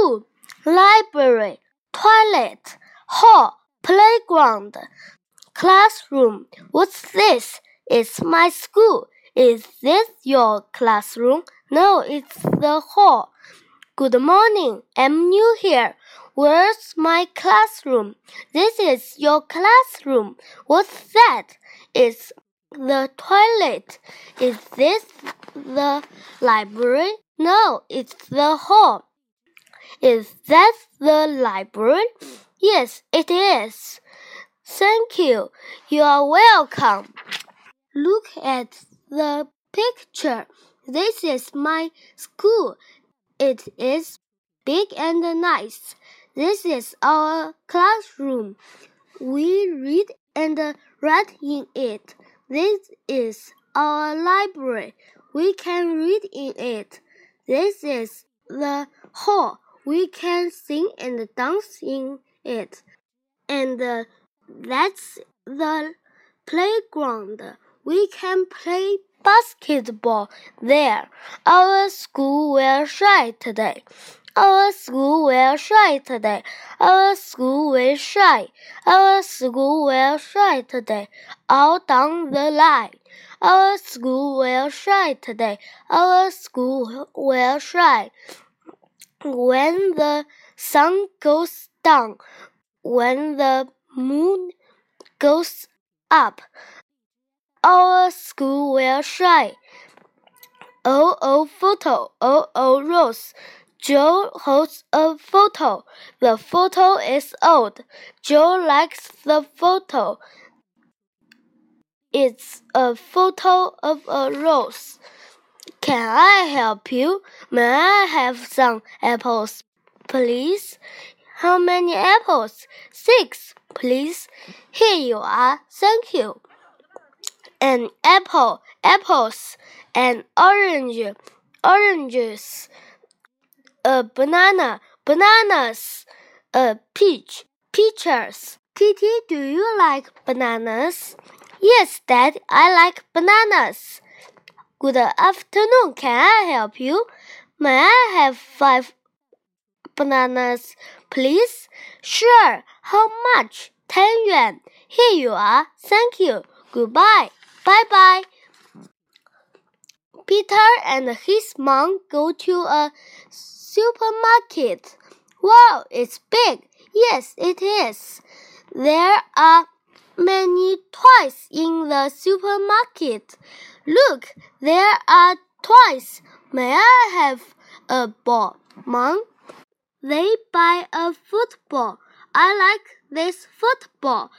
school, library, toilet, hall, playground, classroom. What's this? It's my school. Is this your classroom? No, it's the hall. Good morning. I'm new here. Where's my classroom? This is your classroom. What's that? It's the toilet. Is this the library? No, it's the hall. Is that the library? Yes, it is. Thank you. You are welcome. Look at the picture. This is my school. It is big and nice. This is our classroom. We read and write in it. This is our library. We can read in it. This is the hall. We can sing and dance in it. And uh, that's the playground. We can play basketball there. Our school will shine today. Our school will shine today. Our school will shine. Our school will shine today. All down the line. Our school will shine today. Our school will shine. When the sun goes down, when the moon goes up, our school will shine. Oh, oh, photo, oh, oh, rose. Joe holds a photo. The photo is old. Joe likes the photo. It's a photo of a rose. Can I help you? May I have some apples, please? How many apples? Six, please. Here you are. Thank you. An apple, apples, an orange, oranges a banana, bananas, a peach, peaches. Kitty, do you like bananas? Yes, Dad, I like bananas. Good afternoon. Can I help you? May I have five bananas, please? Sure. How much? Ten yuan. Here you are. Thank you. Goodbye. Bye bye. Peter and his mom go to a supermarket. Wow, it's big. Yes, it is. There are many toys in the supermarket. Look, there are toys. May I have a ball, Mom? They buy a football. I like this football.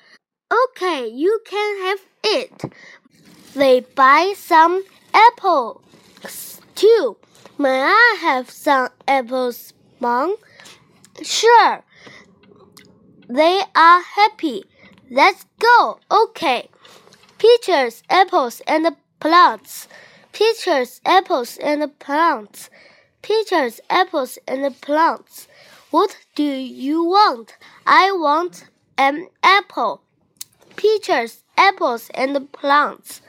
Okay, you can have it. They buy some apples too. May I have some apples, Mom? Sure. They are happy. Let's go. Okay. Peaches, apples, and plants. Peaches, apples, and plants. Peaches, apples, and plants. What do you want? I want an apple. Peaches, apples, and plants.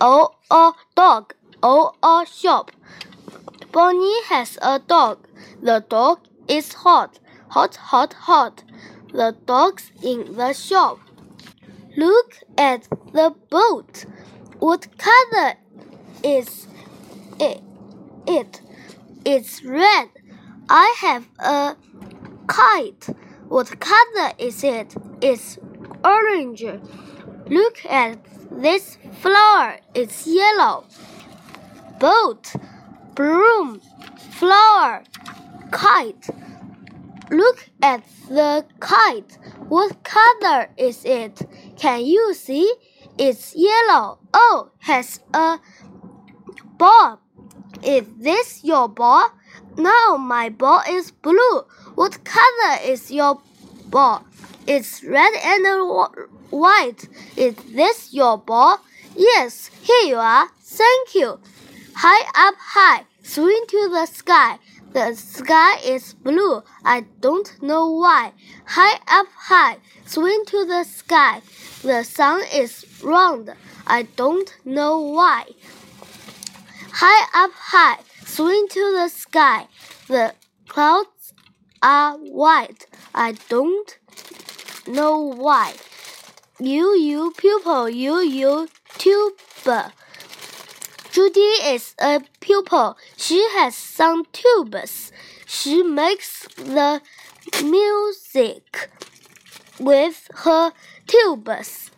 Oh, a dog. Oh, a shop. Bonnie has a dog. The dog is hot. Hot, hot, hot. The dog's in the shop. Look at the boat. What color is it? It. It's red. I have a kite. What color is it? It's orange. Look at this flower. It's yellow. Boat, broom, flower, kite. Look at the kite. What color is it? Can you see? It's yellow. Oh, has a ball. Is this your ball? No, my ball is blue. What color is your ball? It's red and white. Is this your ball? Yes, here you are. Thank you. High up high, swing to the sky. The sky is blue. I don't know why. High up high, swing to the sky. The sun is round. I don't know why. High up high, swing to the sky. The clouds are white. I don't know why. You, you, pupil, you, you, tuber. Judy is a pupil. She has some tubes. She makes the music with her tubes.